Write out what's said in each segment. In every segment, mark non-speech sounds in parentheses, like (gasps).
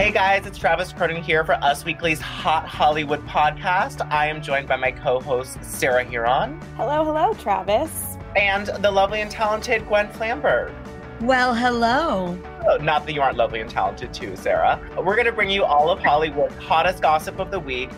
Hey guys, it's Travis Cronin here for Us Weekly's Hot Hollywood podcast. I am joined by my co host, Sarah Hearon. Hello, hello, Travis. And the lovely and talented Gwen Flamberg. Well, hello. Oh, not that you aren't lovely and talented too, Sarah. We're going to bring you all of Hollywood's hottest gossip of the week.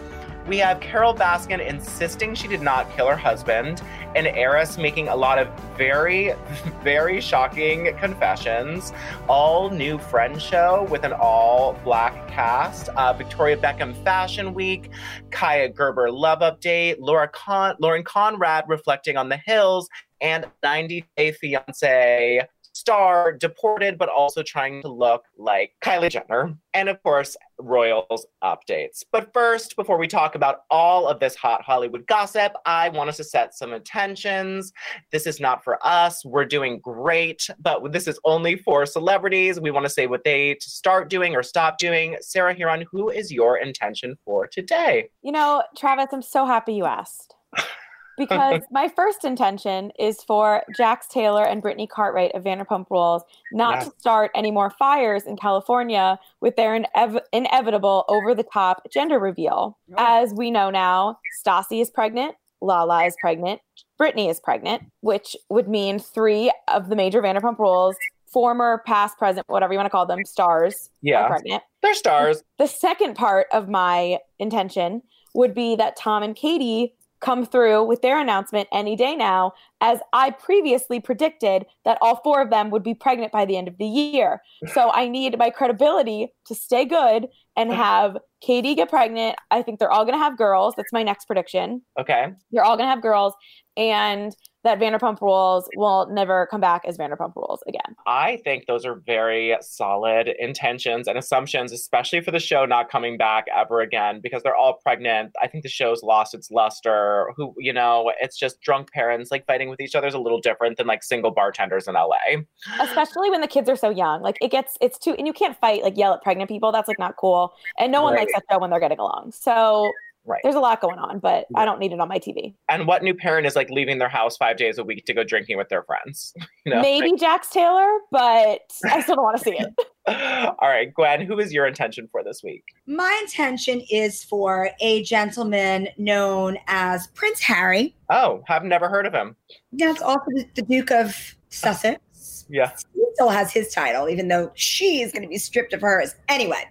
We have Carole Baskin insisting she did not kill her husband, and Eris making a lot of very, (laughs) very shocking confessions. All new Friends show with an all black cast. Uh, Victoria Beckham Fashion Week, Kaia Gerber Love Update, Laura Con- Lauren Conrad reflecting on the hills, and 90 Day Fiance star, deported, but also trying to look like Kylie Jenner. And of course, Royals updates. But first, before we talk about all of this hot Hollywood gossip, I want us to set some intentions. This is not for us. We're doing great, but this is only for celebrities. We want to say what they start doing or stop doing. Sarah Hearon, who is your intention for today? You know, Travis, I'm so happy you asked. (laughs) because (laughs) my first intention is for Jax Taylor and Brittany Cartwright of Vanderpump Rules not to start any more fires in California with their inev- inevitable over the top gender reveal. Oh. As we know now, Stassi is pregnant, Lala is pregnant, Brittany is pregnant, which would mean three of the major Vanderpump Rules former, past, present, whatever you want to call them, stars yeah. pregnant. They're stars. The second part of my intention would be that Tom and Katie come through with their announcement any day now, as I previously predicted that all four of them would be pregnant by the end of the year. So (laughs) I need my credibility to stay good and have Katie get pregnant. I think they're all going to have girls. That's my next prediction. Okay. They're all going to have girls. And that Vanderpump Rules will never come back as Vanderpump Rules again. I think those are very solid intentions and assumptions, especially for the show not coming back ever again because they're all pregnant. I think the show's lost its luster. Who, you know, it's just drunk parents like fighting with each other is a little different than like single bartenders in LA. Especially when the kids are so young. Like it gets, it's too, and you can't fight, like yell at pregnant people. That's like not cool. And no one right. likes that show when they're getting along. So Right. There's a lot going on, but I don't need it on my TV. And what new parent is like leaving their house five days a week to go drinking with their friends? (laughs) You know? Maybe like... Jax Taylor, but I still don't want to see it. (laughs) All right, Gwen, who is your intention for this week? My intention is for a gentleman known as Prince Harry. Oh, I've never heard of him. That's also the Duke of Sussex. yeah. He still has his title, even though she is going to be stripped of hers. Anyway,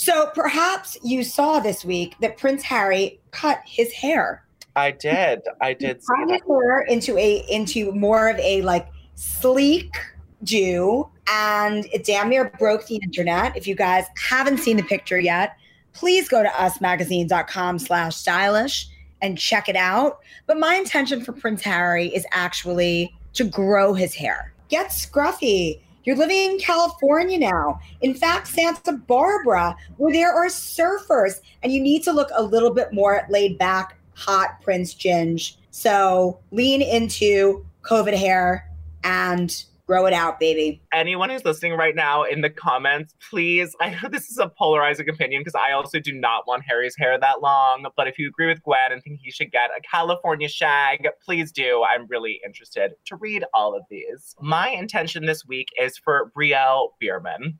so perhaps you saw this week that Prince Harry cut his hair. I did. I did. Cut his hair into a into more of a like sleek Jew, and it damn near broke the internet. If you guys haven't seen the picture yet, please go to usmagazine.com slash stylish and check it out. But my intention for Prince Harry is actually to grow his hair. Get scruffy you're living in California now. In fact, Santa Barbara, where there are surfers, and you need to look a little bit more laid back, hot Prince Ginge. So lean into COVID hair and Grow it out, baby. Anyone who's listening right now in the comments, please. I know this is a polarizing opinion because I also do not want Harry's hair that long. But if you agree with Gwen and think he should get a California shag, please do. I'm really interested to read all of these. My intention this week is for Brielle Biermann.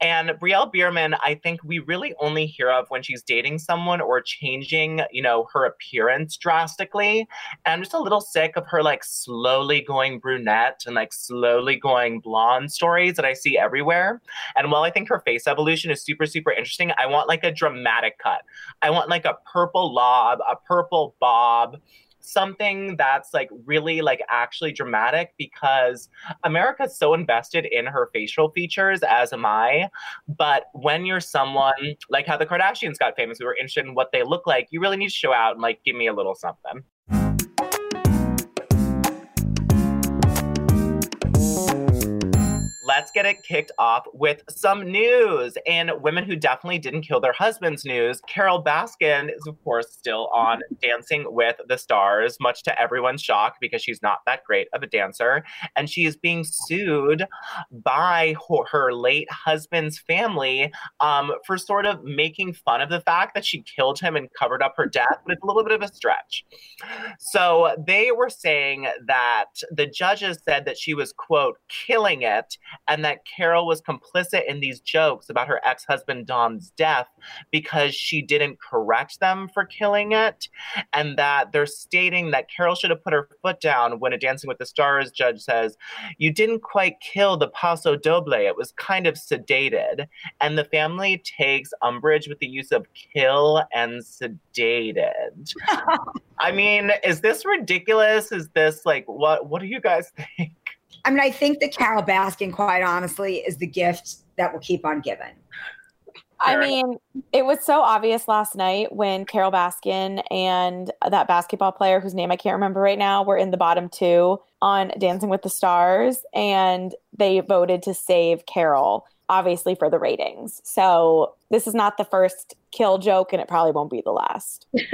And Brielle Biermann, I think we really only hear of when she's dating someone or changing, you know, her appearance drastically. And I'm just a little sick of her like slowly going brunette and like slowly going blonde stories that I see everywhere. And while I think her face evolution is super, super interesting, I want like a dramatic cut. I want like a purple lob, a purple bob something that's like really like actually dramatic because America's so invested in her facial features, as am I. But when you're someone like how the Kardashians got famous, we were interested in what they look like, you really need to show out and like give me a little something. Let's get it kicked off with some news. And women who definitely didn't kill their husbands news. Carole Baskin is, of course, still on (laughs) Dancing with the Stars, much to everyone's shock because she's not that great of a dancer. And she is being sued by her late husband's family um, for sort of making fun of the fact that she killed him and covered up her (laughs) death, but it's a little bit of a stretch. So they were saying that the judges said that she was, quote, killing it and that Carole was complicit in these jokes about her ex husband Dom's death because she didn't correct them for killing it, and that they're stating that Carole should have put her foot down when a Dancing with the Stars judge says, You didn't quite kill the paso doble, it was kind of sedated. And the family takes umbrage with the use of kill and sedated. (laughs) I mean, is this ridiculous? Is this like what what do you guys (laughs) think? I mean, I think that Carole Baskin, quite honestly, is the gift that will keep on giving. I mean, it was so obvious last night when Carole Baskin and that basketball player whose name I can't remember right now were in the bottom two on Dancing with the Stars, and they voted to save Carole, obviously for the ratings. So this is not the first kill joke, and it probably won't be the last. (laughs)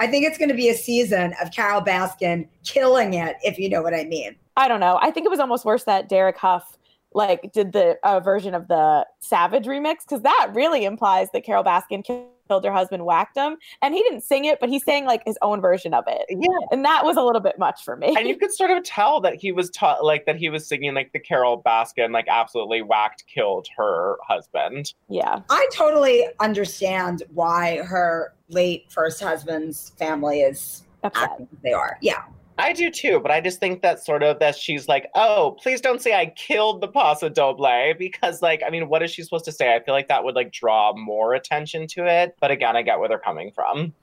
I think it's going to be a season of Carole Baskin killing it, if you know what I mean. I don't know. I think it was almost worse that Derek Hough like did the uh, version of the Savage remix because that really implies that Carole Baskin killed her husband, whacked him, and he didn't sing it, but he sang like his own version of it. Yeah, and that was a little bit much for me. And you could sort of tell that he was taught like that he was singing like the Carole Baskin like absolutely whacked killed her husband. Yeah, I totally understand why her late first husband's family is upset. They are, yeah. I do too, but I just think that sort of that she's like, oh, please don't say I killed the Paso Doble because, like, I mean, what is she supposed to say? I feel like that would like draw more attention to it. But again, I get where they're coming from.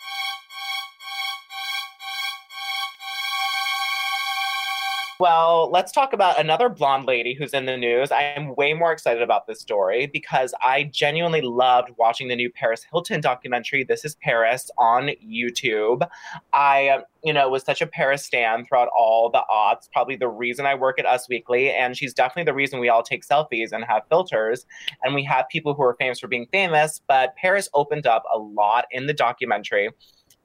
Well, let's talk about another blonde lady who's in the news. I am way more excited about this story because I genuinely loved watching the new Paris Hilton documentary, This is Paris, on YouTube. I, um, you know, was such a Paris stan throughout all the odds. Probably the reason I work at Us Weekly, and she's definitely the reason we all take selfies and have filters. And we have people who are famous for being famous, but Paris opened up a lot in the documentary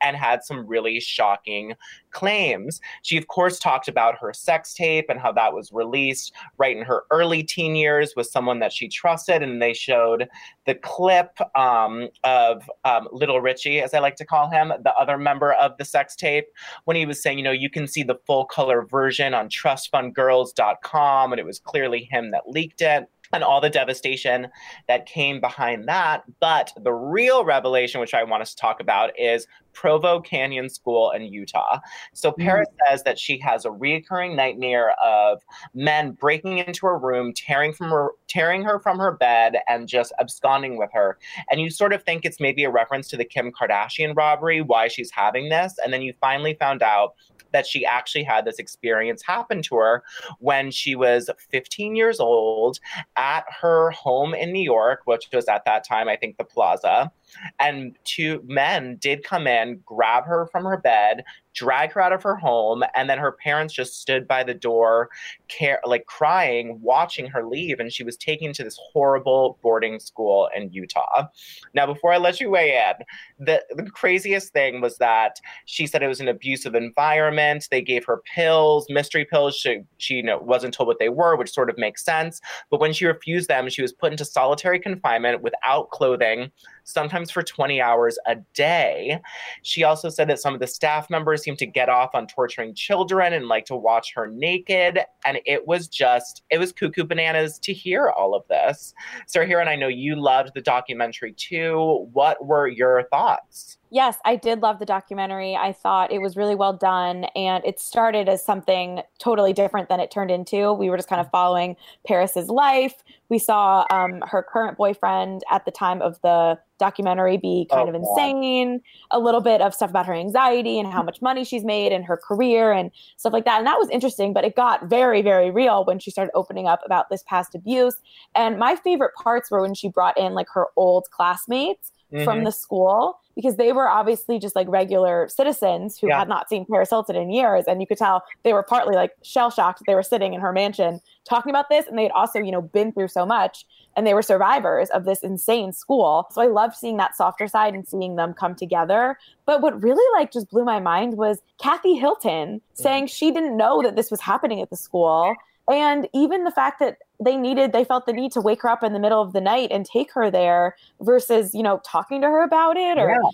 and had some really shocking claims. She, of course, talked about her sex tape and how that was released right in her early teen years with someone that she trusted. And they showed the clip um, of um, Little Richie, as I like to call him, the other member of the sex tape, when he was saying, you know, you can see the full color version on trustfundgirls.com. And it was clearly him that leaked it and all the devastation that came behind that. But the real revelation, which I want us to talk about, is Provo Canyon School in Utah. So mm-hmm. Paris mm-hmm. says that she has a recurring nightmare of men breaking into her room, tearing from her tearing her from her bed and just absconding with her. And you sort of think it's maybe a reference to the Kim Kardashian robbery, why she's having this, and then you finally found out that she actually had this experience happen to her when she was 15 years old at her home in New York, which was at that time, I think, the Plaza. And two men did come in, grab her from her bed, drag her out of her home, and then her parents just stood by the door, care like crying, watching her leave, and she was taken to this horrible boarding school in Utah. Now, before I let you weigh in, the, the craziest thing was that she said it was an abusive environment. They gave her pills, mystery pills. She, she you know, wasn't told what they were, which sort of makes sense. But when she refused them, she was put into solitary confinement without clothing, sometimes for 20 hours a day. She also said that some of the staff members seemed to get off on torturing children and like to watch her naked. And it was just, it was cuckoo bananas to hear all of this. Sarah Hearon, I know you loved the documentary too. What were your thoughts? Yes, I did love the documentary. I thought it was really well done and it started as something totally different than it turned into. We were just kind of following Paris's life. We saw um, her current boyfriend at the time of the documentary be kind oh, of insane, God. a little bit of stuff about her anxiety and how much money she's made and her career and stuff like that. And that was interesting, but it got very, very real when she started opening up about this past abuse. And my favorite parts were when she brought in like her old classmates mm-hmm. from the school because they were obviously just like regular citizens who yeah. had not seen Paris Hilton in years. And you could tell they were partly like shell shocked. They were sitting in her mansion talking about this. And they had also, you know, been through so much and they were survivors of this insane school. So I loved seeing that softer side and seeing them come together. But what really like just blew my mind was Kathy Hilton saying she didn't know that this was happening at the school. And even the fact that they needed they felt the need to wake her up in the middle of the night and take her there versus you know talking to her about it or yeah.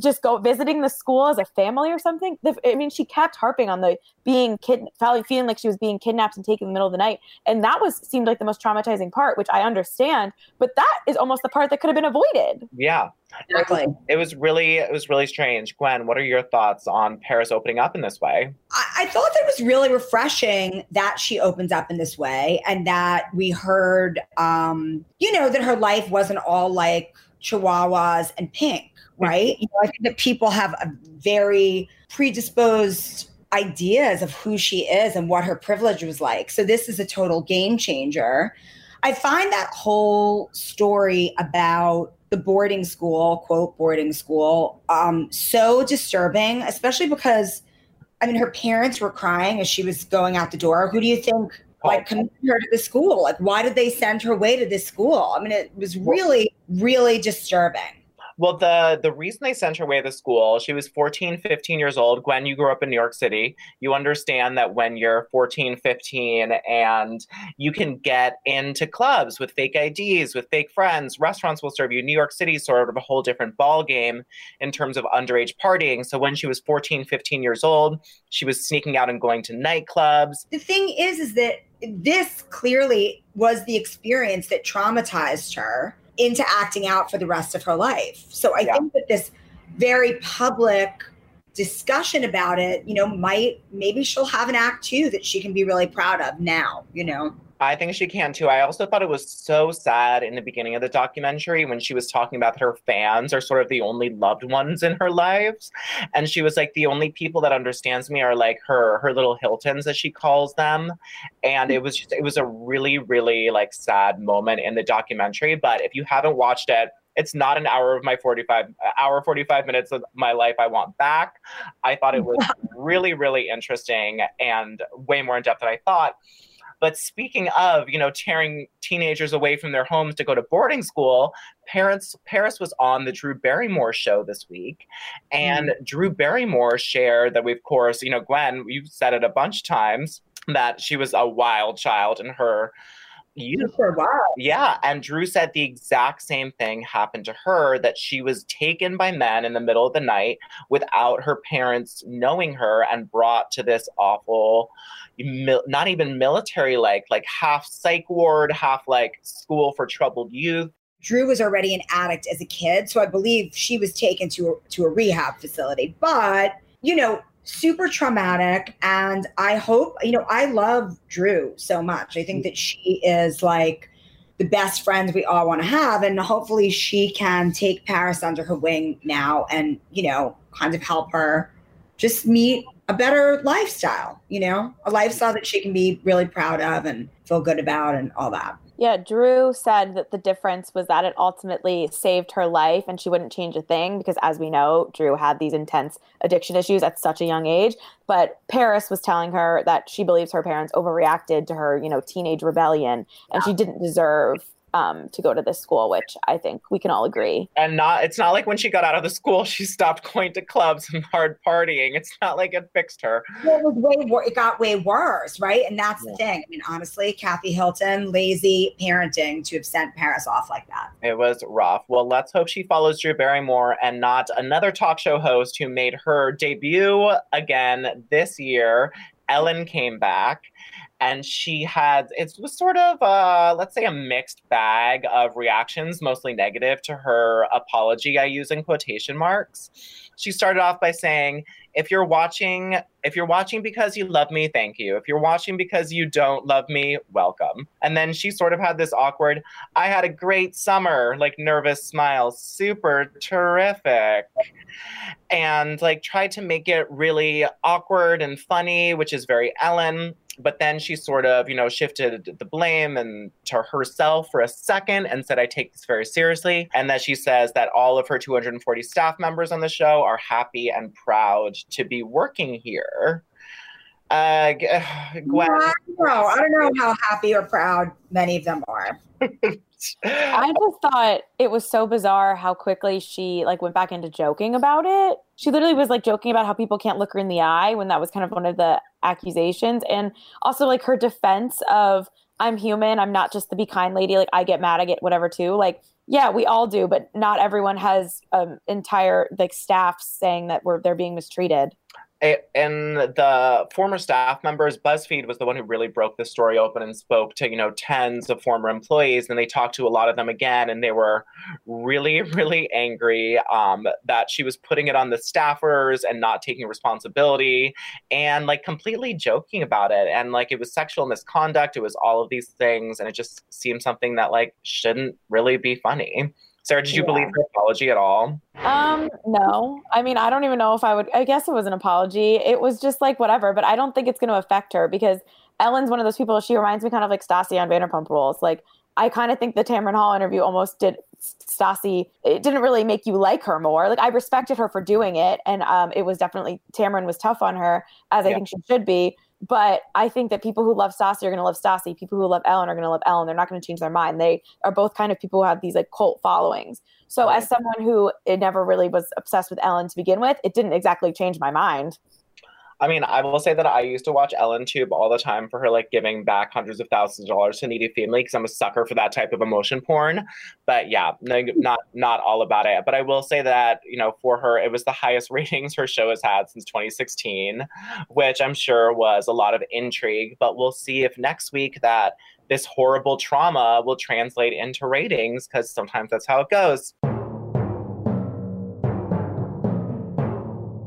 Just go visiting the school as a family or something The, i mean she kept harping on the being kid feeling like she was being kidnapped and taken in the middle of the night and that was seemed like the most traumatizing part which i understand but that is almost the part that could have been avoided yeah Exactly. It was really, it was really strange. Gwen, what are your thoughts on Paris opening up in this way? I, I thought that it was really refreshing that she opens up in this way and that we heard, um, you know, that her life wasn't all like chihuahuas and pink, right? You know, I think that people have a very predisposed ideas of who she is and what her privilege was like. So this is a total game changer. I find that whole story about the boarding school, quote, boarding school, um, so disturbing, especially because, I mean, her parents were crying as she was going out the door. Who do you think like oh. committed her to the school? Like, why did they send her away to this school? I mean, it was really, really disturbing. Well, the the reason they sent her away to the school, she was 14, 15 years old. Gwen, you grew up in New York City. You understand that when you're 14, 15 and you can get into clubs with fake IDs, with fake friends, restaurants will serve you. New York City is sort of a whole different ball game in terms of underage partying. So when she was 14, 15 years old, she was sneaking out and going to nightclubs. The thing is is that this clearly was the experience that traumatized her into acting out for the rest of her life. So I yeah. think that this very public discussion about it, you know, might maybe she'll have an act too that she can be really proud of now, you know. I think she can too. I also thought it was so sad in the beginning of the documentary when she was talking about her fans are sort of the only loved ones in her lives. And she was like, the only people that understands me are like her her little Hiltons as she calls them. And it was just it was a really, really like sad moment in the documentary. But if you haven't watched it, it's not an hour of my 45 uh, hour 45 minutes of my life i want back i thought it was (laughs) really really interesting and way more in depth than i thought but speaking of, you know, tearing teenagers away from their homes to go to boarding school, parents Paris was on the Drew Barrymore show this week, and mm. Drew Barrymore shared that we, of course, you know, Gwen, you've said it a bunch of times that she was a wild child in her you for a. Yeah. And Drew said the exact same thing happened to her that she was taken by men in the middle of the night without her parents knowing her and brought to this awful, not even military like, like half psych ward, half like school for troubled youth. Drew was already an addict as a kid. So I believe she was taken to a, to a rehab facility. But, you know, super traumatic and i hope you know i love drew so much. I think that she is like the best friend we all want to have and hopefully she can take paris under her wing now and you know kind of help her just meet a better lifestyle you know? A lifestyle that she can be really proud of and feel good about and all that Yeah, Drew said that the difference was that it ultimately saved her life and she wouldn't change a thing because, as we know, Drew had these intense addiction issues at such a young age. But Paris was telling her that she believes her parents overreacted to her, you know, teenage rebellion and she didn't deserve um, to go to this school, which I think we can all agree. And not, it's not like when she got out of the school, she stopped going to clubs and hard partying. It's not like it fixed her. Well, it was way wor- it got way worse, right? And that's yeah. the thing. I mean, honestly, Kathy Hilton, lazy parenting to have sent Paris off like that. It was rough. Well, let's hope she follows Drew Barrymore and not another talk show host who made her debut again this year. Ellen came back and she had it was sort of uh, let's say a mixed bag of reactions mostly negative to her apology i use in quotation marks. She started off by saying if you're watching if you're watching because you love me thank you. If you're watching because you don't love me welcome. And then she sort of had this awkward i had a great summer like nervous smile super terrific and like tried to make it really awkward and funny which is very ellen. But then she sort of you know shifted the blame and to herself for a second and said i take this very seriously and that she says that all of her 240 staff members on the show are happy and proud to be working here uh, Gwen. I don't know. I don't know how happy or proud many of them are. (laughs) I just thought it was so bizarre how quickly she like went back into joking about it. She literally was like joking about how people can't look her in the eye when that was kind of one of the accusations and also like her defense of I'm human, I'm not just the be kind lady, like I get mad, I get whatever too. Like yeah, we all do, but not everyone has um entire like staff saying that we're they're being mistreated and the former staff members buzzfeed was the one who really broke the story open and spoke to you know tens of former employees and they talked to a lot of them again and they were really really angry um, that she was putting it on the staffers and not taking responsibility and like completely joking about it. And like it was sexual misconduct it was all of these things and it just seemed something that like shouldn't really be funny Sarah, did you yeah. believe her apology at all? Um, no. I mean, I don't even know if I would. I guess it was an apology. It was just like whatever, but I don't think it's going to affect her because Ellen's one of those people. She reminds me kind of like Stassi on Vanderpump Rules. Like, I kind of think the Tamron Hall interview almost did Stassi. It didn't really make you like her more. Like, I respected her for doing it, and um, it was definitely Tamron was tough on her, as I yeah. think she should be. But I think that people who love Stassi are going to love Stassi. People who love Ellen are going to love Ellen. They're not going to change their mind. They are both kind of people who have these like cult followings. So right. as someone who it never really was obsessed with Ellen to begin with, it didn't exactly change my mind. I mean, I will say that I used to watch Ellen Tube all the time for her like giving back hundreds of thousands of dollars to needy family because I'm a sucker for that type of emotion porn. But yeah, not not all about it. But I will say that you know for her, it was the highest (laughs) ratings her show has had since 2016, which I'm sure was a lot of intrigue. But we'll see if next week that this horrible trauma will translate into ratings because sometimes that's how it goes.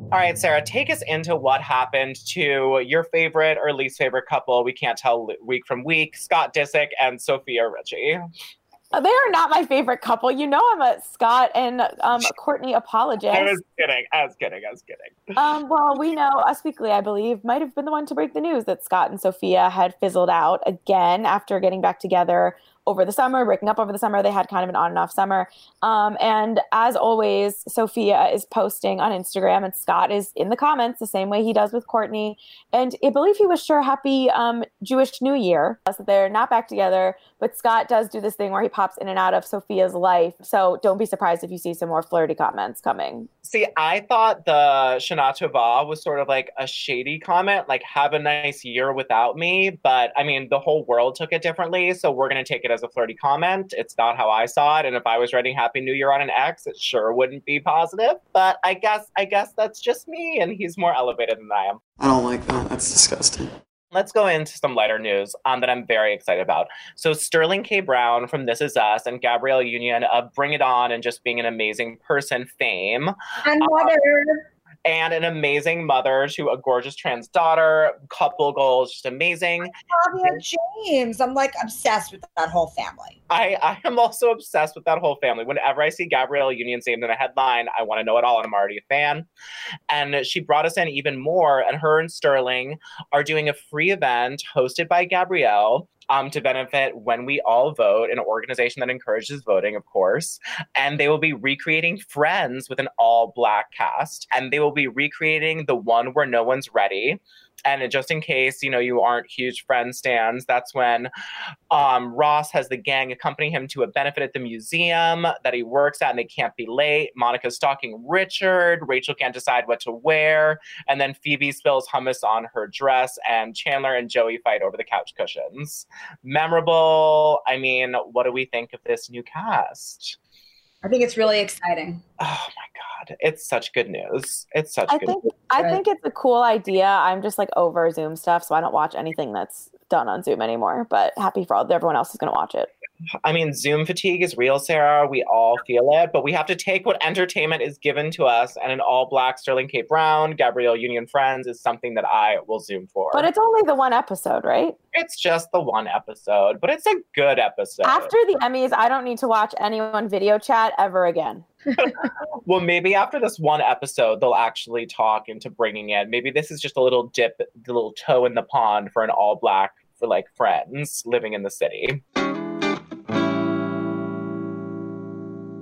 All right, Sarah, take us into what happened to your favorite or least favorite couple. We can't tell week from week Scott Disick and Sofia Richie. Uh, they are not my favorite couple. You know, I'm a Scott and um, Kourtney apologist. I was kidding. I was kidding. I was kidding. Um, well, we know Us Weekly, I believe, might have been the one to break the news that Scott and Sofia had fizzled out again after getting back together over the summer, breaking up over the summer. They had kind of an on and off summer. Um, and as always, Sofia is posting on Instagram and Scott is in the comments the same way he does with Kourtney. And I believe he wished her happy um, Jewish New Year. So they're not back together, but Scott does do this thing where he pops in and out of Sofia's life. So don't be surprised if you see some more flirty comments coming. See, I thought the Shana Tova was sort of like a shady comment, like have a nice year without me. But I mean, the whole world took it differently. So we're going to take it as a flirty comment. It's not how I saw it. And if I was writing Happy New Year on an X, it sure wouldn't be positive. But I guess, I guess that's just me. And he's more elevated than I am. I don't like that. That's disgusting. Let's go into some lighter news um, that I'm very excited about. So, Sterling K. Brown from This Is Us and Gabrielle Union of Bring It On and just being an amazing person fame. And mother. Uh, and an amazing mother to a gorgeous trans daughter. Couple goals, just amazing. Flavia James. I'm like obsessed with that whole family. I, I am also obsessed with that whole family. Whenever I see Gabrielle Union's name in a headline, I want to know it all, and I'm already a fan. And she brought us in even more. And her and Sterling are doing a free event hosted by Gabrielle um, to benefit when we all vote, an organization that encourages voting, of course. And they will be recreating Friends with an all black cast. And they will be recreating the one where no one's ready and just in case you know you aren't huge friend stands that's when um, ross has the gang accompany him to a benefit at the museum that he works at and they can't be late. Monica's stalking richard. Rachel can't decide what to wear. And then phoebe spills hummus on her dress and chandler and joey fight over the couch cushions. Memorable. I mean what do we think of this new cast I think it's really exciting. Oh my god, it's such good news. It's such I good think news. I think it's a cool idea. I'm just like over Zoom stuff, so I don't watch anything that's done on Zoom anymore. But happy for all everyone else is going to watch it. I mean, Zoom fatigue is real, Sarah. We all feel it, but we have to take what entertainment is given to us. And an all black Sterling K. Brown, Gabrielle Union Friends is something that I will Zoom for. But it's only the one episode, right? it's just the one episode, but it's a good episode. After the Emmys, I don't need to watch anyone video chat ever again. (laughs) well, maybe after this one episode, they'll actually talk into bringing in. Maybe this is just a little dip, the little toe in the pond for an all black for like friends living in the city.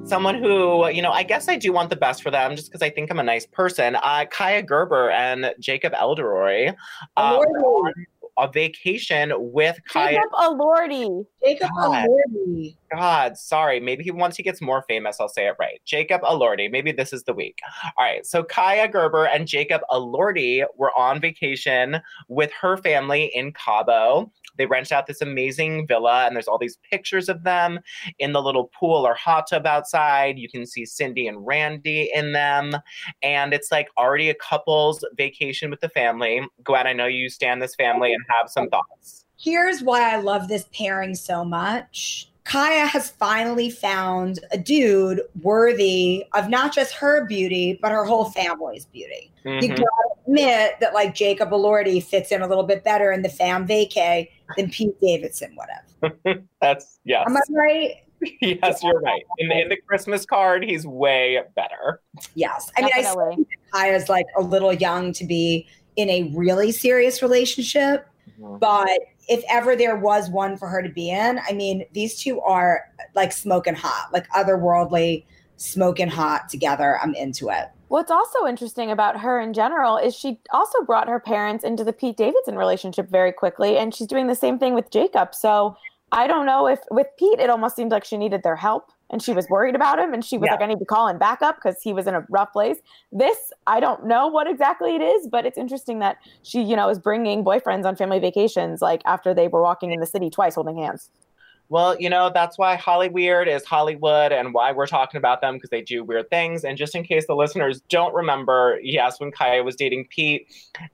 Someone who, you know, I guess I do want the best for them just because I think I'm a nice person. Uh, Kaia Gerber and Jacob Elderoy uh, on a vacation with Kaia. Jacob Elordi. Jacob God. Elordi. God, sorry. Maybe he, once he gets more famous, I'll say it right. Jacob Elordi. Maybe this is the week. All right. So Kaia Gerber and Jacob Elordi were on vacation with her family in Cabo. They rented out this amazing villa, and there's all these pictures of them in the little pool or hot tub outside. You can see Cindy and Randy in them. And it's like already a couple's vacation with the family. Gwen, I know you stand this family and have some thoughts. Here's why I love this pairing so much. Kaia has finally found a dude worthy of not just her beauty, but her whole family's beauty. Mhm. You gotta admit that like Jacob Elordi fits in a little bit better in the fam vacay than Pete Davidson would have. (laughs) That's yes. Am I right? (laughs) yes, you're right. In the, in the Christmas card, he's way better. Yes. I mean, I still Definitely. think Kaia's like a little young to be in a really serious relationship. Mm-hmm. But if ever there was one for her to be in, I mean, these two are like smoking hot, like otherworldly, smoking hot together. I'm into it. What's also interesting about her in general is she also brought her parents into the Pete Davidson relationship very quickly, and she's doing the same thing with Jacob. So I don't know if with Pete, it almost seemed like she needed their help and she was worried about him, and she was Yeah. like, I need to call him back up because he was in a rough place. This, I don't know what exactly it is, but it's interesting that she, you know, is bringing boyfriends on family vacations like after they were walking in the city twice holding hands. Well, you know, that's why Holly Weird is Hollywood and why we're talking about them because they do weird things. And just in case the listeners don't remember, yes, when Kaia was dating Pete,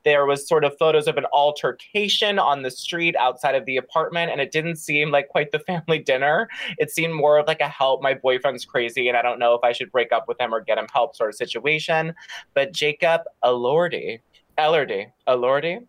there was sort of photos of an altercation on the street outside of the apartment. And it didn't seem like quite the (laughs) family dinner. It seemed more of like a help, my boyfriend's crazy and I don't know if I should break up with him or get him help sort of situation. But Jacob Elordi, Elordi, Elordi,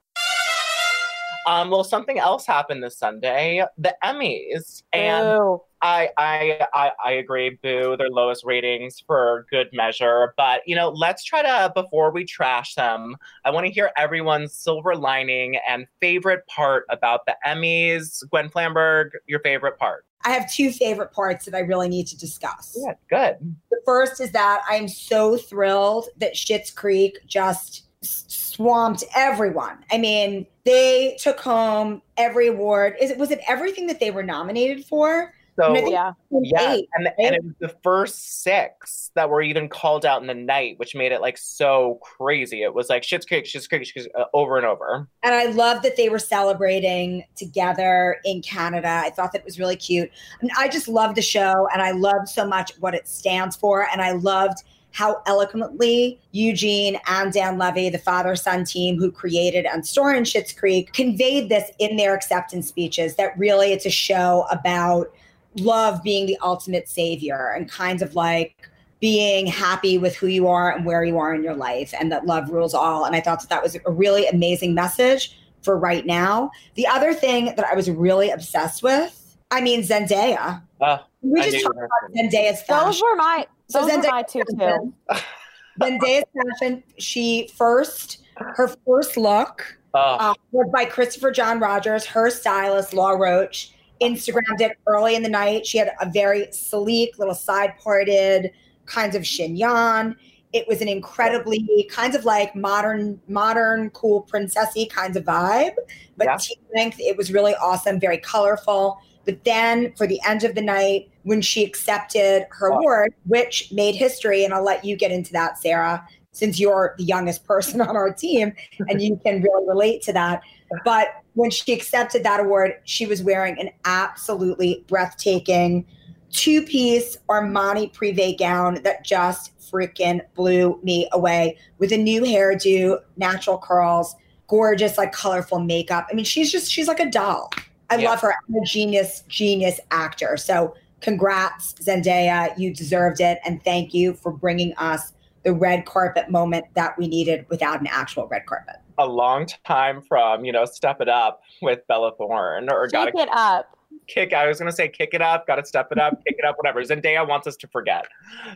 um, well, something else happened this Sunday, the Emmys, and Boo. I, I, I, I agree. Boo, their lowest ratings for good measure. But you know, let's try to before we trash them. I want to hear everyone's silver lining and favorite part about the Emmys. Gwen Flamberg, your favorite part? I have two favorite parts that I really need to discuss. Yeah, good. The first is that I am so thrilled that Schitt's Creek just s- swamped everyone. I mean, they took home every award. Is it was it everything that they were nominated for? So And Yeah. yeah, Eight, and, and it was the first six that were even called out in the night, which made it like so crazy. It was like Schitt's Creek, Schitt's Creek, Schitt's Creek, uh, over and over. And I love that they were celebrating together in Canada. I thought that was really cute. And I just love the show and I loved so much what it stands for. And I loved how eloquently Eugene and Dan Levy, the father son team who created and starred in Schitt's Creek, conveyed this in their acceptance speeches that really it's a show about love being the ultimate savior and kind of like being happy with who you are and where you are in your life and that love rules all. And I thought that that was a really amazing message for right now. The other thing that I was really obsessed with, I mean, Zendaya. Uh, We I just talked about gonna Zendaya's Those were my So those were Zendaya- my two too. (laughs) Zendaya's fashion. She first, her first look uh, by Christopher John Rogers, her stylist, Law Roach. Instagrammed it early in the night. She had a very sleek, little side parted kinds of chignon. It was an incredibly kind of like modern, modern, cool princessy kinds of vibe, but yeah. T length. It was really awesome, very colorful. But then for the end of the night, when she accepted her award, which made history, and I'll let you get into that, Sarah, since you're the youngest (laughs) person on our team and you can really relate to that. But when she accepted that award, she was wearing an absolutely breathtaking two piece Armani Privé gown that just freaking blew me away with a new hairdo, natural curls, gorgeous, like colorful makeup. I mean, she's just, she's like a doll. I yeah. love her. I'm a genius, genius actor. So congrats, Zendaya. You deserved it. And thank you for bringing us the red carpet moment that we needed without an actual red carpet. A long time from, you know, step it up with Bella Thorne or Shake gotta it up. Kick, I was gonna say kick it up, gotta step it up, kick it up, whatever. Zendaya wants us to forget.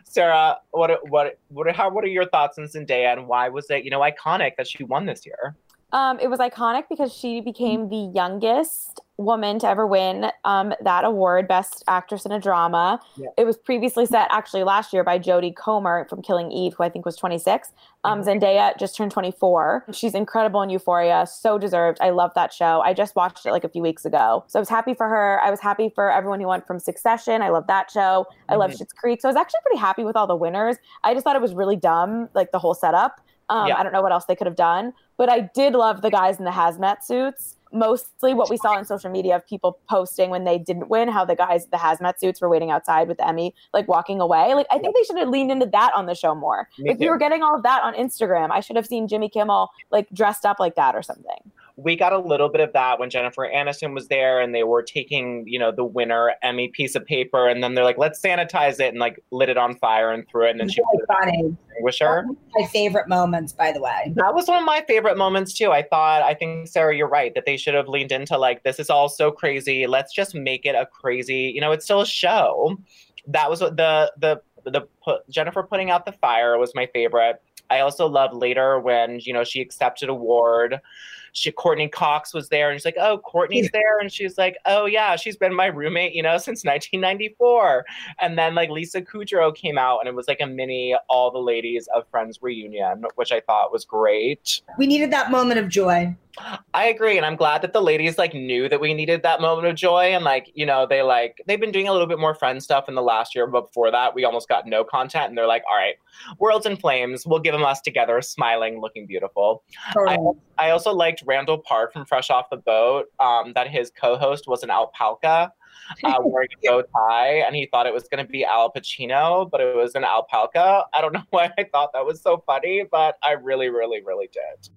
Sarah, what what what how what are your thoughts on Zendaya and why was it, you know, iconic that she won this year? Um, it was iconic because she became the youngest woman to ever win um, that award, Best Actress in a Drama. Yeah. It was previously set actually last year by Jodie Comer from Killing Eve, who I think was 26. Um, mm-hmm. Zendaya just turned 24. She's incredible in Euphoria, so deserved. I love that show. I just watched it like a few weeks ago, so I was happy for her. I was happy for everyone who went from Succession. I love that show. I mm-hmm. love Schitt's Creek. So I was actually pretty happy with all the winners. I just thought it was really dumb, like the whole setup. Um, yeah. I don't know what else they could have done, but I did love the guys in the hazmat suits. Mostly what we saw on social media of people posting when they didn't win, how the guys, the hazmat suits were waiting outside with Emmy, like walking away. Like, I think they should have leaned into that on the show more. Me like, too. we were getting all of that on Instagram. I should have seen Jimmy Kimmel, like, dressed up like that or something we got a little bit of that when Jennifer Aniston was there and they were taking, you know, the winner Emmy piece of paper and then they're like, let's sanitize it and like lit it on fire and threw it and then she was funny. Extinguisher. My favorite moments, by the way. That was one of my favorite moments too. I thought, I think Sarah, you're right that they should have leaned into like, this is all so crazy. Let's just make it a crazy, you know, it's still a show. That was what the the the put, Jennifer putting out the fire was my favorite. I also love later when you know she accepted award she Courteney Cox was there, and she's like, "Oh, Courteney's there," and she's like, "Oh yeah, she's been my roommate, you know, since 1994." And then like Lisa Kudrow came out, and it was like a mini all the ladies of Friends reunion, which I thought was great. We needed that moment of joy. I agree, and I'm glad that the ladies like knew that we needed that moment of joy, and like you know they like they've been doing a little bit more friend stuff in the last year, but before that we almost got no content, and they're like, all right, worlds in flames, we'll give them us together, smiling, looking beautiful. Totally. I, I, also liked Randall Park from Fresh Off the Boat, um, that his co-host was an alpaca. Uh, (laughs) wearing a bow tie, and he thought it was going to be Al Pacino, but it was an alpaca. I don't know (laughs) why I thought that was so funny, but I really, really, really did.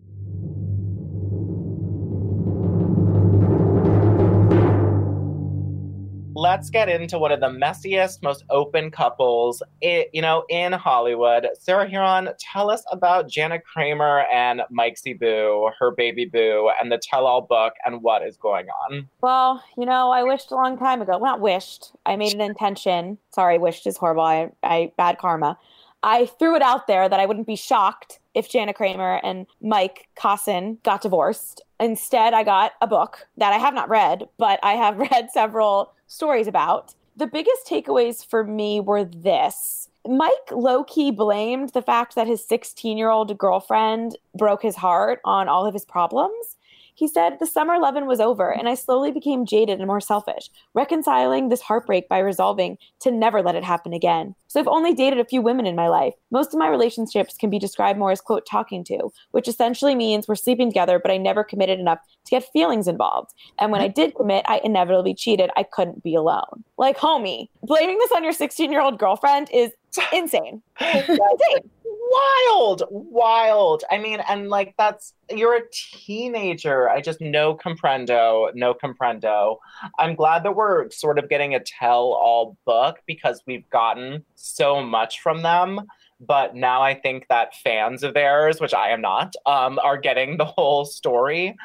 Let's get into one of the messiest, most open couples, it, you know, in Hollywood. Sarah Hearon, tell us about Jana Kramer and Mike Boo, her baby boo, and the tell-all book, and what is going on. Well, you know, I wished a long time ago. Well, not wished. I made an intention. Sorry, wished is horrible. I, I bad karma. I threw it out there that I wouldn't be shocked if Jana Kramer and Mike Caussin got divorced. Instead, I got a book that I have not read, but I have (laughs) read several stories about. The biggest takeaways for me were this. Mike low key blamed the fact that his 16 year old girlfriend broke his heart on all of his problems. He said, The summer 11 was over, and I slowly became jaded and more selfish, reconciling this heartbreak by resolving to never let it happen again. So I've only dated a few women in my life. Most of my relationships can be described more as, quote, talking to, which essentially means we're sleeping together, but I never committed enough to get feelings involved. And when I mm-hmm. did commit, I inevitably cheated. I couldn't be alone. Like, homie, blaming this on your 16 year old girlfriend is (laughs) insane. insane wild, wild. I mean, and like that's you're a teenager. I just no comprendo, no comprendo. I'm glad that we're sort of getting a tell-all book because we've gotten so much from them. But now I think that fans of theirs, which I am not, um, are getting the whole story,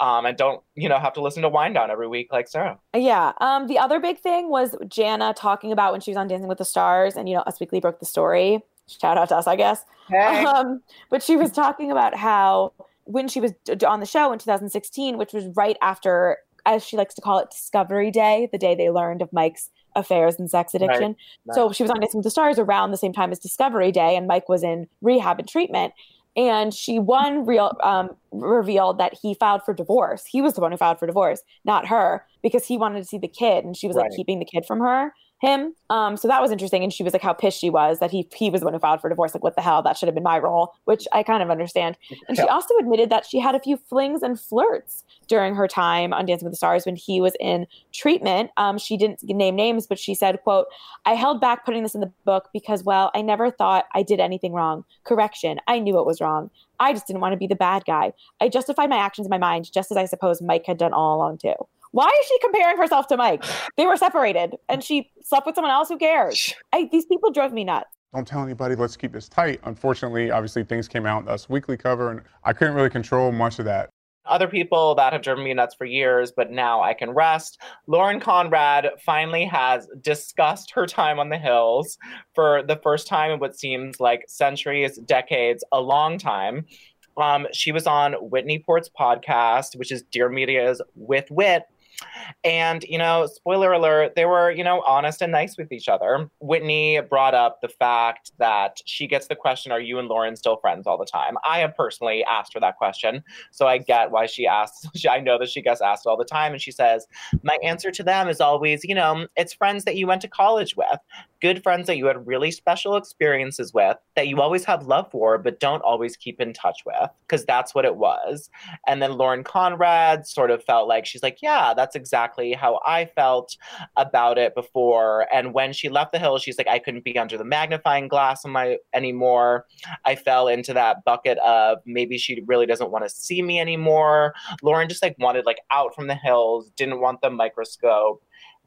um, and don't you know have to listen to Wind Down every week like Sarah. Yeah. Um, the other big thing was Jana talking about when she was on Dancing with the Stars, and you know Us Weekly broke the story shout out to us, I guess. Hey. Um, but she was talking about how when she was on the show in 2016, which was right after, as she likes to call it, Discovery Day, the day they learned of Mike's affairs and sex addiction. Right. Right. So she was on Dancing with the Stars around the same time as Discovery Day, and Mike was in rehab and treatment. And she one real um, revealed that he filed for divorce. He was the one who filed for divorce, not her, because he wanted to see the kid, and she was right. like keeping the kid from her him. Um, so that was interesting. And she was like, how pissed she was that he he was the one who filed for divorce. Like, what the hell? That should have been my role, which I kind of understand. And she also admitted that she had a few flings and flirts during her time on Dancing with the Stars when he was in treatment. Um, she didn't name names, but she said, quote, I held back putting this in the book because, well, I never thought I did anything wrong. Correction, I knew it was wrong. I just didn't want to be the bad guy. I justified my actions in my mind, just as I suppose Mike had done all along too. Why is she comparing herself to Mike? They were separated and she slept with someone else. Who cares? I, these people drove me nuts. Don't tell anybody, let's keep this tight. Unfortunately, obviously, things came out in Us Weekly cover, and I couldn't really control much of that. Other people that have driven me nuts for years, but now I can rest. Lauren Conrad finally has discussed her time on the hills for the first time in what seems like centuries, decades, a long time. Um, she was on Whitney Port's podcast, which is Dear Media's With Wit, and, you know, spoiler alert, they were, you know, honest and nice with each other. Whitney brought up the fact that she gets the question, Are you and Lauren still friends all the time? I have personally asked her that question. So I get why she asks. (laughs) I know that she gets asked all the time. And she says, My answer to them is always, you know, it's friends that you went to college with, good friends that you had really special experiences with, that you always have love for, but don't always keep in touch with, because that's what it was. And then Lauren Conrad sort of felt like she's like, Yeah, that's exactly how I felt about it before. And when she left the hill, she's like, I couldn't be under the magnifying glass on my anymore. I fell into that bucket of maybe she really doesn't want to see me anymore. Lauren just like wanted like out from the hills, didn't want the microscope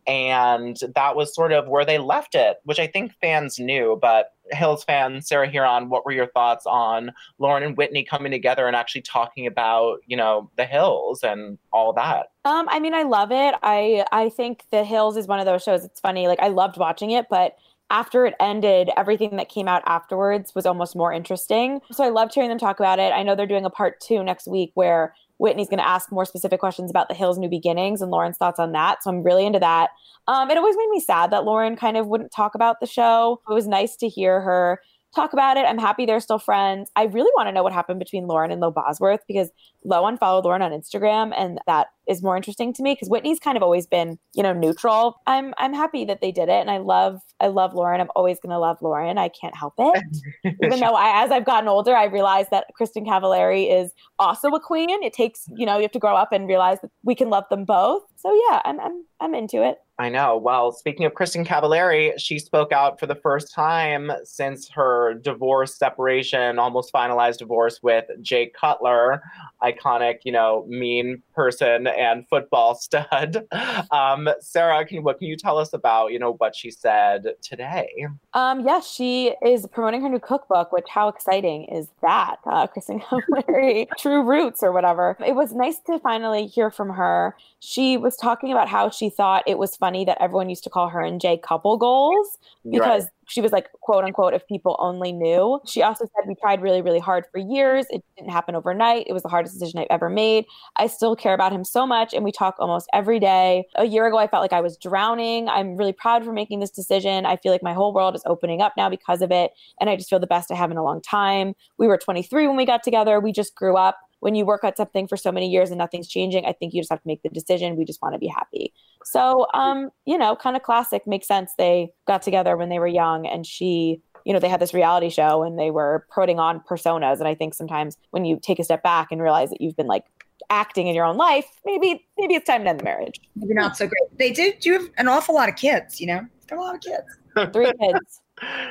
and that was sort of where they left it, which I think fans knew. But Hills fan Sarah Hearon, what were your thoughts on Lauren and Whitney coming together and actually talking about, you know, the Hills and all that? Um, I mean, I love it. I I think the Hills is one of those shows. It's funny, like I loved watching it, but after it ended, everything that came out afterwards was almost more interesting. So I loved hearing them talk about it. I know they're doing a part two next week where Whitney's going to ask more specific questions about the Hills' new beginnings and Lauren's thoughts on that. So I'm really into that. Um, it always made me sad that Lauren kind of wouldn't talk about the show. It was nice to hear her talk about it. I'm happy they're still friends. I really want to know what happened between Lauren and Lo Bosworth because Lo unfollowed Lauren on Instagram, and that is more interesting to me because Whitney's kind of always been, you know, neutral. I'm I'm happy that they did it, and I love I love Lauren. I'm always gonna love Lauren. I can't help it. (laughs) Even though I, as I've gotten older, I realize that Kristin Cavallari is also a queen. It takes, you know, you have to grow up and realize that we can love them both. So yeah, I'm I'm I'm into it. I know. Well, speaking of Kristin Cavallari, she spoke out for the first time since her divorce, separation, almost finalized divorce with Jay Cutler, iconic, you know, mean person and football (laughs) stud. Um, Sarah, can what can you tell us about, you know, what she said today? Um, yes, she is promoting her new cookbook. Which how exciting is that, uh, Kristin (laughs) Cavallari? True Roots or whatever. It was nice to finally hear from her. She was talking about how she thought it was funny that everyone used to call her and Jay couple goals because right. she was like, quote unquote, if people only knew. She also said, We tried really, really hard for years. It didn't happen overnight. It was the hardest decision I've ever made. I still care about him so much, and we talk almost every day. A year ago, I felt like I was drowning. I'm really proud for making this decision. I feel like my whole world is opening up now because of it. And I just feel the best I have in a long time. We were 23 when we got together. We just grew up when you work at something for so many years and nothing's changing, I think you just have to make the decision. We just want to be happy. So, um, you know, kind of classic makes sense. They got together when they were young and she you know, they had this reality show and they were putting on personas. And I think sometimes when you take a step back and realize that you've been like acting in your own life, maybe maybe it's time to end the marriage. Maybe not so great. They did you have an awful lot of kids, you know. Got a lot of kids. Three kids.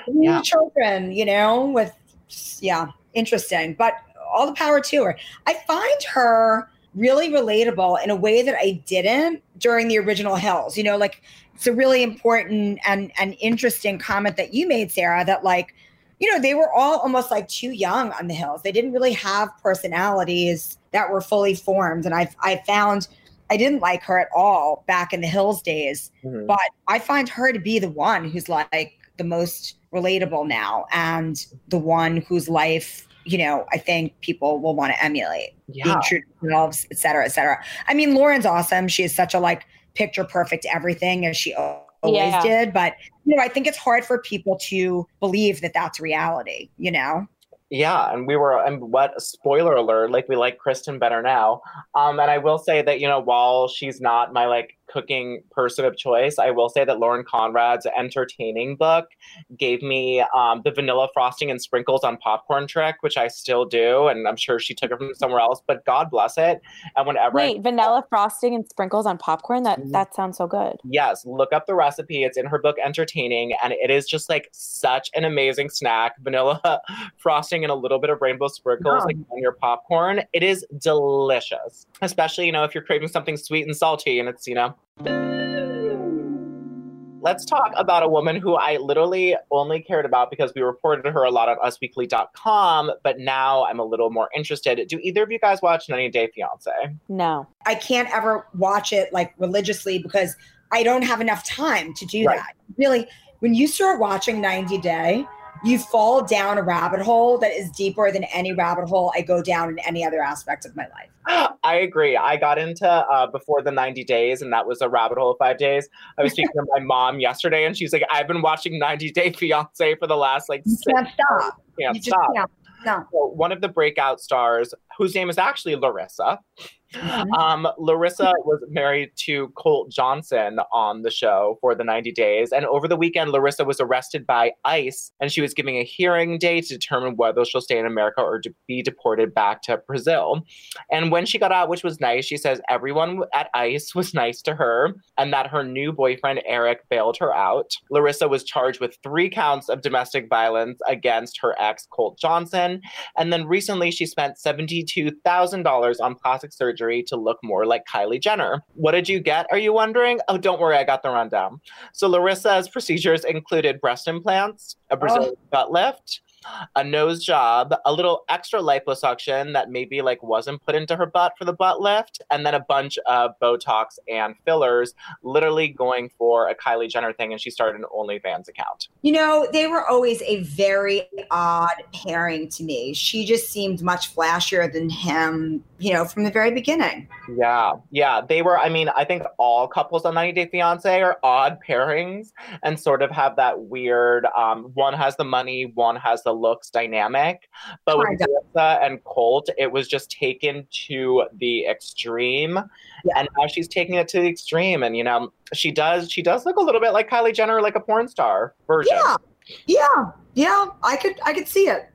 Three yeah. children, you know, with yeah, interesting. But all the power to her. I find her really relatable in a way that I didn't during the original Hills. You know, like it's a really important and and interesting comment that you made, Sarah, that like, you know, they were all almost like too young on the Hills. They didn't really have personalities that were fully formed. And I I found I didn't like her at all back in the Hills days. Mm-hmm. But I find her to be the one who's like the most relatable now and the one whose life you know, I think people will want to emulate Yeah. being true to themselves, et cetera, et cetera. I mean, Lauren's awesome. She is such a like picture perfect everything as she always Yeah. did. But, you know, I think it's hard for people to believe that that's reality, you know? Yeah, and we were, and what a spoiler alert, like we like Kristin better now. Um, and I will say that, you know, while she's not my like cooking person of choice, I will say that Lauren Conrad's entertaining book gave me um, the vanilla frosting and sprinkles on popcorn trick, which I still do. And I'm sure she took it from somewhere else, but God bless it. And whenever I Wait, vanilla frosting and sprinkles on popcorn? That Mhm. that sounds so good. Yes, look up the recipe. It's in her book Entertaining, and it is just like such an amazing snack. Vanilla (laughs) frosting and a little bit of rainbow sprinkles like on your popcorn. It is delicious. Especially, you know, if you're craving something sweet and salty and it's, you know. Let's talk about a woman who I literally only cared about because we reported her a lot on usweekly.com, but now I'm a little more interested. Do either of you guys watch 90 Day Fiance? No. I can't ever watch it like religiously because I don't have enough time to do Right. that. Really, when you start watching 90 Day, you fall down a rabbit hole that is deeper than any rabbit hole I go down in any other aspect of my life. (gasps) I agree. I got into uh, before the 90 days, and that was a rabbit hole of five days. I was speaking to my (laughs) mom yesterday, and she's like, I've been watching 90 Day Fiance for the last like You six can't stop. can't you stop. can't. No. So one of the breakout stars, whose name is actually Larissa. Mhm. Um, Larissa was married to Colt Johnson on the show for the 90 days. And over the weekend, Larissa was arrested by ICE and she was giving a hearing day to determine whether she'll stay in America or be deported back to Brazil. And when she got out, which was nice, she says everyone at ICE was (laughs) nice to her and that her new boyfriend, Eric, bailed her out. Larissa was charged with three counts of domestic violence against her ex, Colt Johnson. And then recently, she spent $72,000 on plastic surgery to look more like Kylie Jenner. What did you get? Are you wondering? Oh, don't worry, I got the rundown. So, Larissa's procedures included breast implants, a Brazilian oh. butt lift, a nose job, a little extra liposuction that maybe like wasn't put into her butt for the butt lift, and then a bunch of Botox and fillers, literally going for a Kylie Jenner thing. And she started an OnlyFans account. You know, they were always a very odd pairing to me. She just seemed much flashier than him, you know, from the very beginning. Yeah, yeah, they were. I mean, I think all couples on 90 Day Fiance are odd pairings and sort of have that weird. Um, one has the money, one has the looks dynamic. But with. Melissa and Colt, it was just taken to the extreme, Yeah. and now she's taking it to the extreme. And you know, she does. She does look a little bit like Kylie Jenner, like a porn star version. Yeah. Yeah. Yeah. I could I could see it.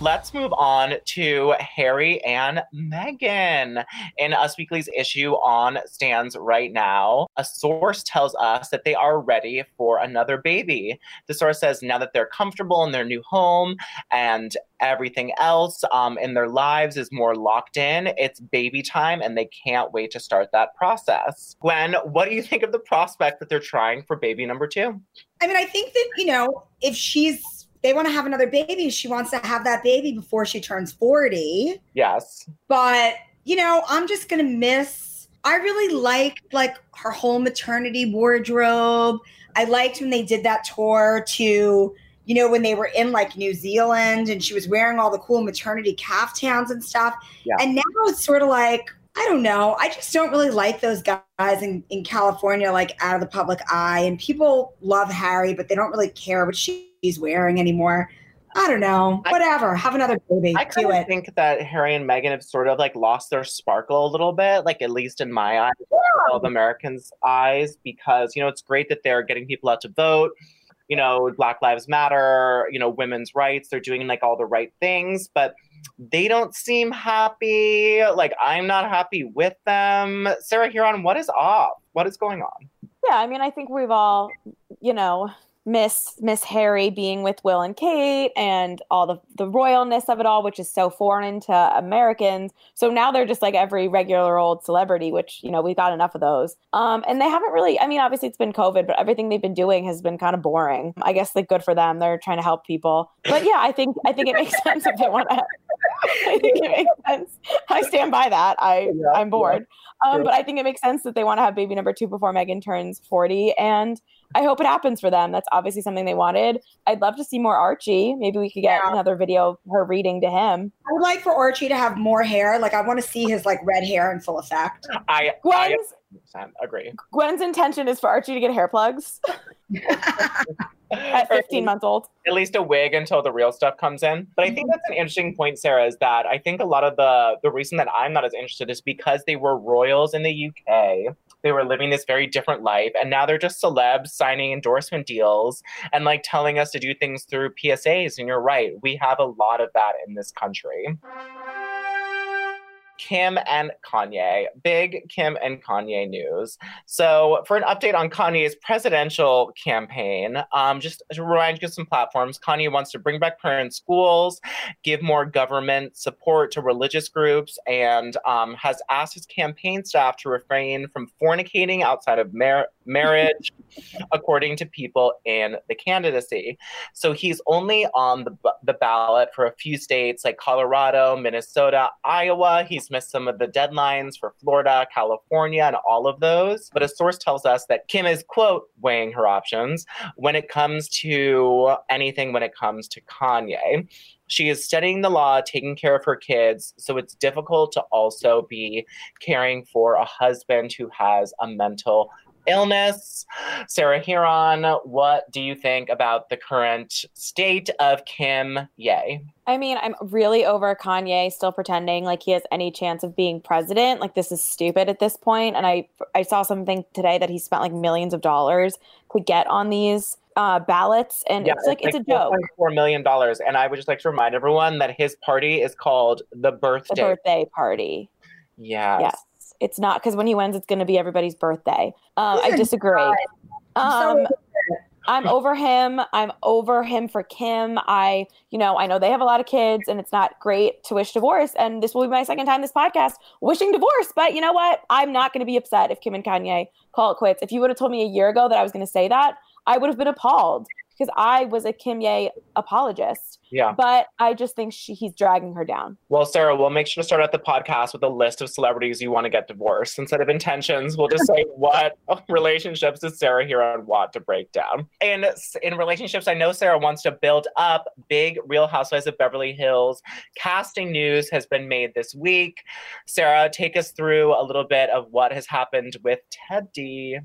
Let's move on to Harry and Meghan. In Us Weekly's issue on stands right now, a source tells us that they are ready for another baby. The source says now that they're comfortable in their new home and everything else um, in their lives is more locked in, it's baby time and they can't wait to start that process. Gwen, what do you think of the prospect that they're trying for baby number two? I mean, I think that, you know, if she's they want to have another baby, she wants to have that baby before she turns 40. Yes. But, you know, I'm just gonna miss I really like like her whole maternity wardrobe. I liked when they did that tour to you know, when they were in like New Zealand and she was wearing all the cool maternity caftans and stuff. Yeah. And now it's sort of like, I don't know. I just don't really like those guys in, in California, like out of the public eye. And people love Harry, but they don't really care what she's wearing anymore. I don't know. I- Whatever. Have another baby. I kind of think that Harry and Meghan have sort of like lost their sparkle a little bit, like at least in my eyes, all of Americans' eyes, because you know it's great that they're getting people out to vote. You know, Black Lives Matter. You know, women's rights. They're doing like all the right things, but they don't seem happy. Like I'm not happy with them. Sarah Hearon, what is off? What is going on? Yeah, I mean, I think we've all, you know, miss miss Harry being with Will and Kate and all the the royalness of it all, which is so foreign to Americans. So now they're just like every regular old celebrity, which you know we've got enough of those. Um, and they haven't really. I mean, obviously it's been COVID, but everything they've been doing has been kind of boring. I guess like good for them. They're trying to help people. But yeah, I think I think it makes (laughs) sense if they want to. I think it makes sense. I stand by that. I Yeah, I'm bored. Um, but I think it makes sense that they want to have baby number two before Meghan turns 40. And I hope it happens for them. That's obviously something they wanted. I'd love to see more Archie. Maybe we could get yeah. another video of her reading to him. I would like for Archie to have more hair. Like I want to see his like red hair in full effect. I Gwen's, I agree. Gwen's intention is for Archie to get hair plugs. (laughs) at 15 months old. At least a wig until the real stuff comes in. But I think mm-hmm. that's an interesting point, Sarah, is that I think a lot of the the reason that I'm not as interested is because they were royals in the UK. They were living this very different life, and now they're just celebs signing endorsement deals and like telling us to do things through PSAs. And you're right, we have a lot of that in this country. Kim and Kanye. Big Kim and Kanye news. So, for an update on Kanye's presidential campaign, um, just to remind you of some platforms, Kanye wants to bring back parent schools, give more government support to religious groups, and um, has asked his campaign staff to refrain from fornicating outside of mar- marriage, (laughs) according to people in the candidacy. So, he's only on the, the ballot for a few states like Colorado, Minnesota, Iowa. He's missed some of the deadlines for Florida, California, and all of those. But a source tells us that Kim is, quote, weighing her options when it comes to anything when it comes to Kanye. She is studying the law, taking care of her kids, so it's difficult to also be caring for a husband who has a mental illness. Sarah Hearon, what do you think about the current state of Kim Ye? I mean, I'm really over Kanye still pretending like he has any chance of being president. Like this is stupid at this point. And I I saw something today that he spent like millions of dollars to get on these uh, ballots, and yeah, it's like it's, like it's a joke. Four million dollars, and I would just like to remind everyone that his party is called the birthday the birthday party. Yes. Yes it's not because when he wins, it's going to be everybody's birthday. Um, I disagree. Um, I'm over him. I'm over him for Kim. I, you know, I know they have a lot of kids and it's not great to wish divorce. And this will be my second time this podcast wishing divorce. But you know what? I'm not going to be upset if Kim and Kanye call it quits. If you would have told me a year ago that I was going to say that, I would have been appalled because I was a Kimye apologist. Yeah. But I just think she, he's dragging her down. Well, Sarah, we'll make sure to start out the podcast with a list of celebrities you want to get divorced. Instead of intentions, we'll just say (laughs) what relationships does Sarah Hearon want to break down. And in relationships, I know Sarah wants to build up big Real Housewives of Beverly Hills. Casting news has been made this week. Sarah, take us through a little bit of what has happened with Teddi.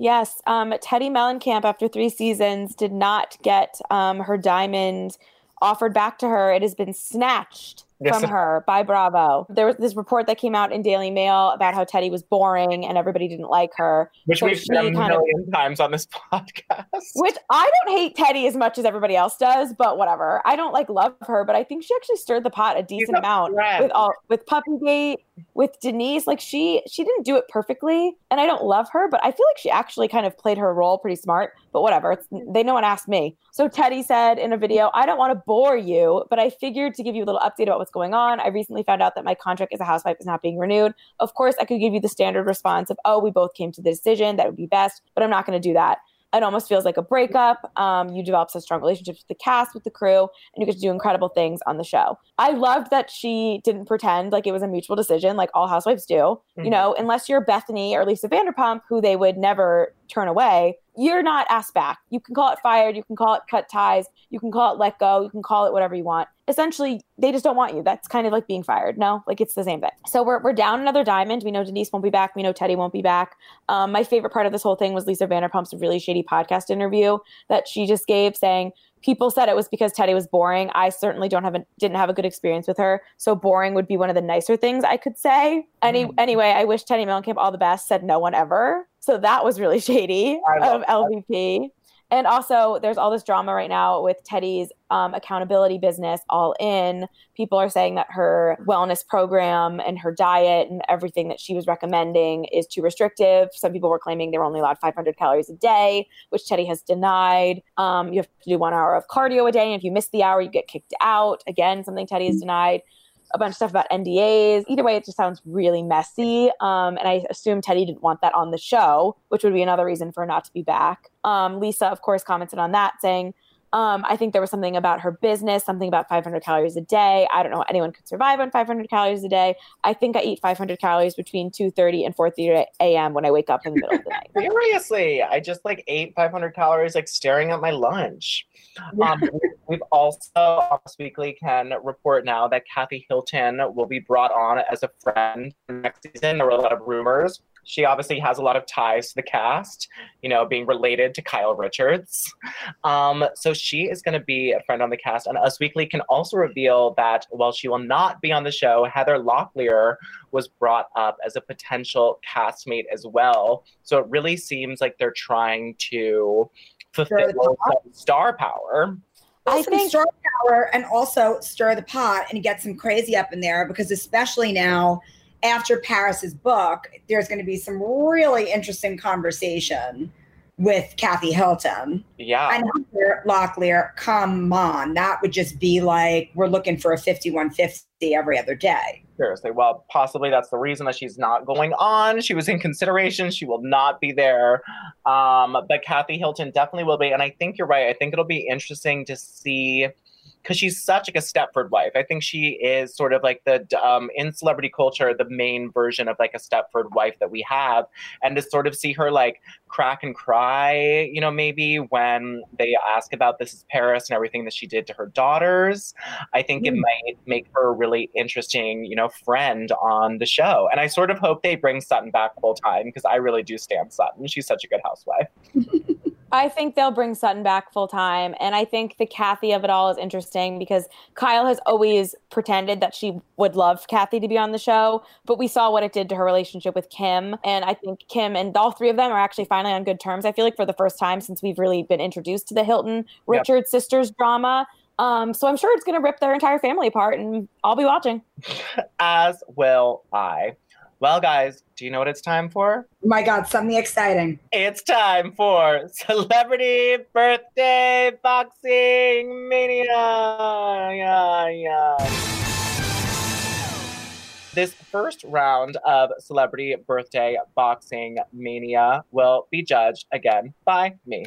Yes, um, Teddi Mellencamp, after three seasons, did not get um, her diamond offered back to her. It has been snatched yes. from her by Bravo. There was this report that came out in Daily Mail about how Teddi was boring and everybody didn't like her. Which so we've done a million of, times on this (laughs) podcast. Which I don't hate Teddi as much as everybody else does, but whatever. I don't like love her, but I think she actually stirred the pot a decent amount with all with Puppygate, with Denise. Like she she didn't do it perfectly, and I don't love her, but I feel like she actually kind of played her role pretty smart. But whatever, it's, they no one asked me. So Teddi said in a video, "I don't want to bore you, but I figured to give you a little update about what's going on. I recently found out that my contract as a housewife is not being renewed. Of course, I could give you the standard response of, oh, we both came to the decision that would be best, but I'm not going to do that. It almost feels like a breakup. Um, you develop such strong relationships with the cast, with the crew, and you get to do incredible things on the show. I loved that she didn't pretend like it was a mutual decision, like all housewives do. Mm-hmm. You know, unless you're Bethenny or Lisa Vanderpump, who they would never turn away you're not asked back. You can call it fired, you can call it cut ties, you can call it let go, you can call it whatever you want. Essentially, they just don't want you. That's kind of like being fired. No, like it's the same thing. So we're, we're down another diamond. We know Denise won't be back. We know Teddi won't be back. Um, my favorite part of this whole thing was Lisa Vanderpump's really shady podcast interview that she just gave saying, people said it was because Teddi was boring. I certainly don't have a didn't have a good experience with her. So boring would be one of the nicer things I could say. Any mm. anyway, I wish Teddi Mellencamp all the best. Said no one ever. So that was really (laughs) shady of LVP. And also, there's all this drama right now with Teddi's um, accountability business, All In. People are saying that her wellness program and her diet and everything that she was recommending is too restrictive. Some people were claiming they were only allowed 500 calories a day, which Teddi has denied. Um, you have to do one hour of cardio a day. And if you miss the hour, you get kicked out. Again, something teddy has denied a bunch of stuff about NDAs. Either way, it just sounds really messy. Um, and I assume Teddi didn't want that on the show, which would be another reason for her not to be back. Um, Lisa, of course, commented on that saying, Um, I think there was something about her business, something about 500 calories a day. I don't know anyone could survive on 500 calories a day. I think I eat 500 calories between 2:30 and 4:30 a.m. when I wake up in the middle of the night. (laughs) Seriously, I just like ate 500 calories like staring at my lunch. (laughs) Um, we've also, Us Weekly can report now that Kathy Hilton will be brought on as a friend next season. There were a lot of rumors. She obviously has a lot of ties to the cast, you know, being related to Kyle Richards. Um, so she is going to be a friend on the cast. And Us Weekly can also reveal that while she will not be on the show, Heather Locklear was brought up as a potential castmate as well. So it really seems like they're trying to fulfill some star power. I think star power and also stir the pot and get some crazy up in there because especially now after Paris's book, there's going to be some really interesting conversation with Kathy Hilton. Yeah. And Locklear, come on. That would just be like we're looking for a 5150 every other day. Seriously. Well, possibly that's the reason that she's not going on. She was in consideration. She will not be there. Um, but Kathy Hilton definitely will be. And I think you're right. I think it'll be interesting to see because she's such like a Stepford wife. I think she is sort of like the um, in celebrity culture the main version of like a Stepford wife that we have, and to sort of see her like crack and cry, you know, maybe when they ask about this is Paris and everything that she did to her daughters, I think mm. it might make her a really interesting, you know, friend on the show. And I sort of hope they bring Sutton back full time because I really do stand Sutton. She's such a good housewife. (laughs) I think they'll bring Sutton back full time. And I think the Kathy of it all is interesting because Kyle has always pretended that she would love Kathy to be on the show. But we saw what it did to her relationship with Kim. And I think Kim and all three of them are actually finally on good terms. I feel like for the first time since we've really been introduced to the Hilton Richard yep. sisters drama. Um, so I'm sure it's going to rip their entire family apart, and I'll be watching. (laughs) As will I. Well, guys, do you know what it's time for? Oh my God, something exciting. It's time for Celebrity Birthday Boxing Mania. Yeah, yeah. This first round of Celebrity Birthday Boxing Mania will be judged again by me.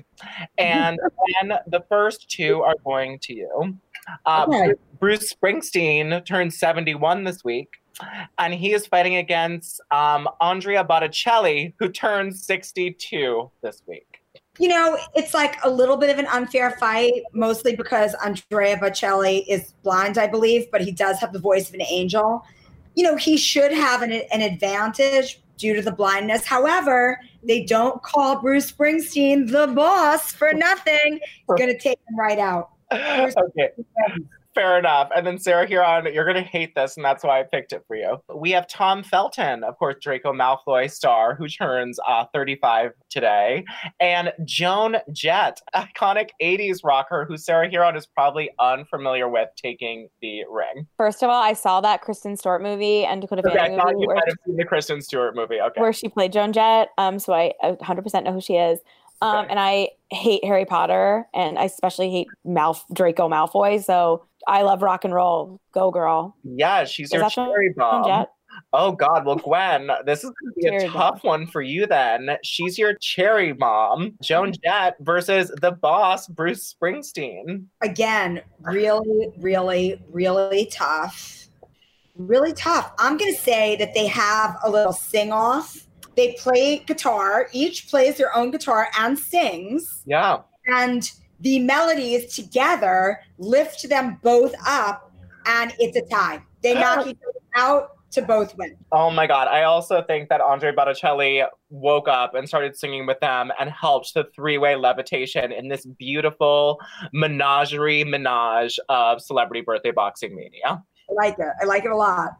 And (laughs) then the first two are going to you. Uh, okay. Bruce Springsteen turned 71 this week and he is fighting against um, Andrea Botticelli, who turns 62 this week. You know, it's like a little bit of an unfair fight, mostly because Andrea Bocelli is blind, I believe, but he does have the voice of an angel. You know, he should have an, an advantage due to the blindness. However, they don't call Bruce Springsteen the boss for nothing. (laughs) He's going to take him right out. (laughs) okay. Fair enough. And then Sarah Hearon, you're gonna hate this, and that's why I picked it for you. We have Tom Felton, of course, Draco Malfoy star, who turns uh, 35 today, and Joan Jett, iconic 80s rocker, who Sarah Hearon is probably unfamiliar with, taking the ring. First of all, I saw that Kristen Stewart movie and Dakota okay, Fanning movie. You might have seen the Kristen Stewart movie, okay? Where she played Joan Jett. Um, so I 100% know who she is. Um, okay. and I hate Harry Potter, and I especially hate Malf- Draco Malfoy. So I love rock and roll. Go girl. Yeah, she's Is your cherry bomb. Oh God, well Gwen, this is gonna be cherry a tough one for you then. She's your cherry mom, Joan mm-hmm. Jett versus the boss, Bruce Springsteen. Again, really, really, really tough. Really tough. I'm gonna say that they have a little sing off. They play guitar, each plays their own guitar and sings. Yeah. And the melodies together lift them both up and it's a tie. They oh. knock each other out to both win. Oh my God. I also think that Andre Botticelli woke up and started singing with them and helped the three way levitation in this beautiful menagerie menage of celebrity birthday boxing mania. I like it. I like it a lot.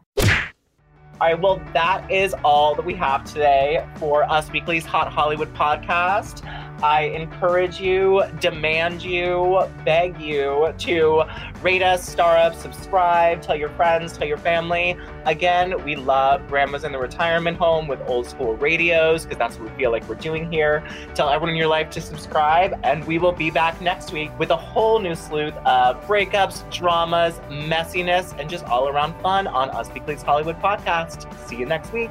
All right, well, that is all that we have today for Us Weekly's Hot Hollywood podcast. I encourage you, demand you, beg you to rate us, star up, subscribe, tell your friends, tell your family. Again, we love Grandmas in the Retirement Home with old school radios because that's what we feel like we're doing here. Tell everyone in your life to subscribe, and we will be back next week with a whole new sleuth of breakups, dramas, messiness, and just all around fun on Us Weekly's Hollywood podcast. See you next week.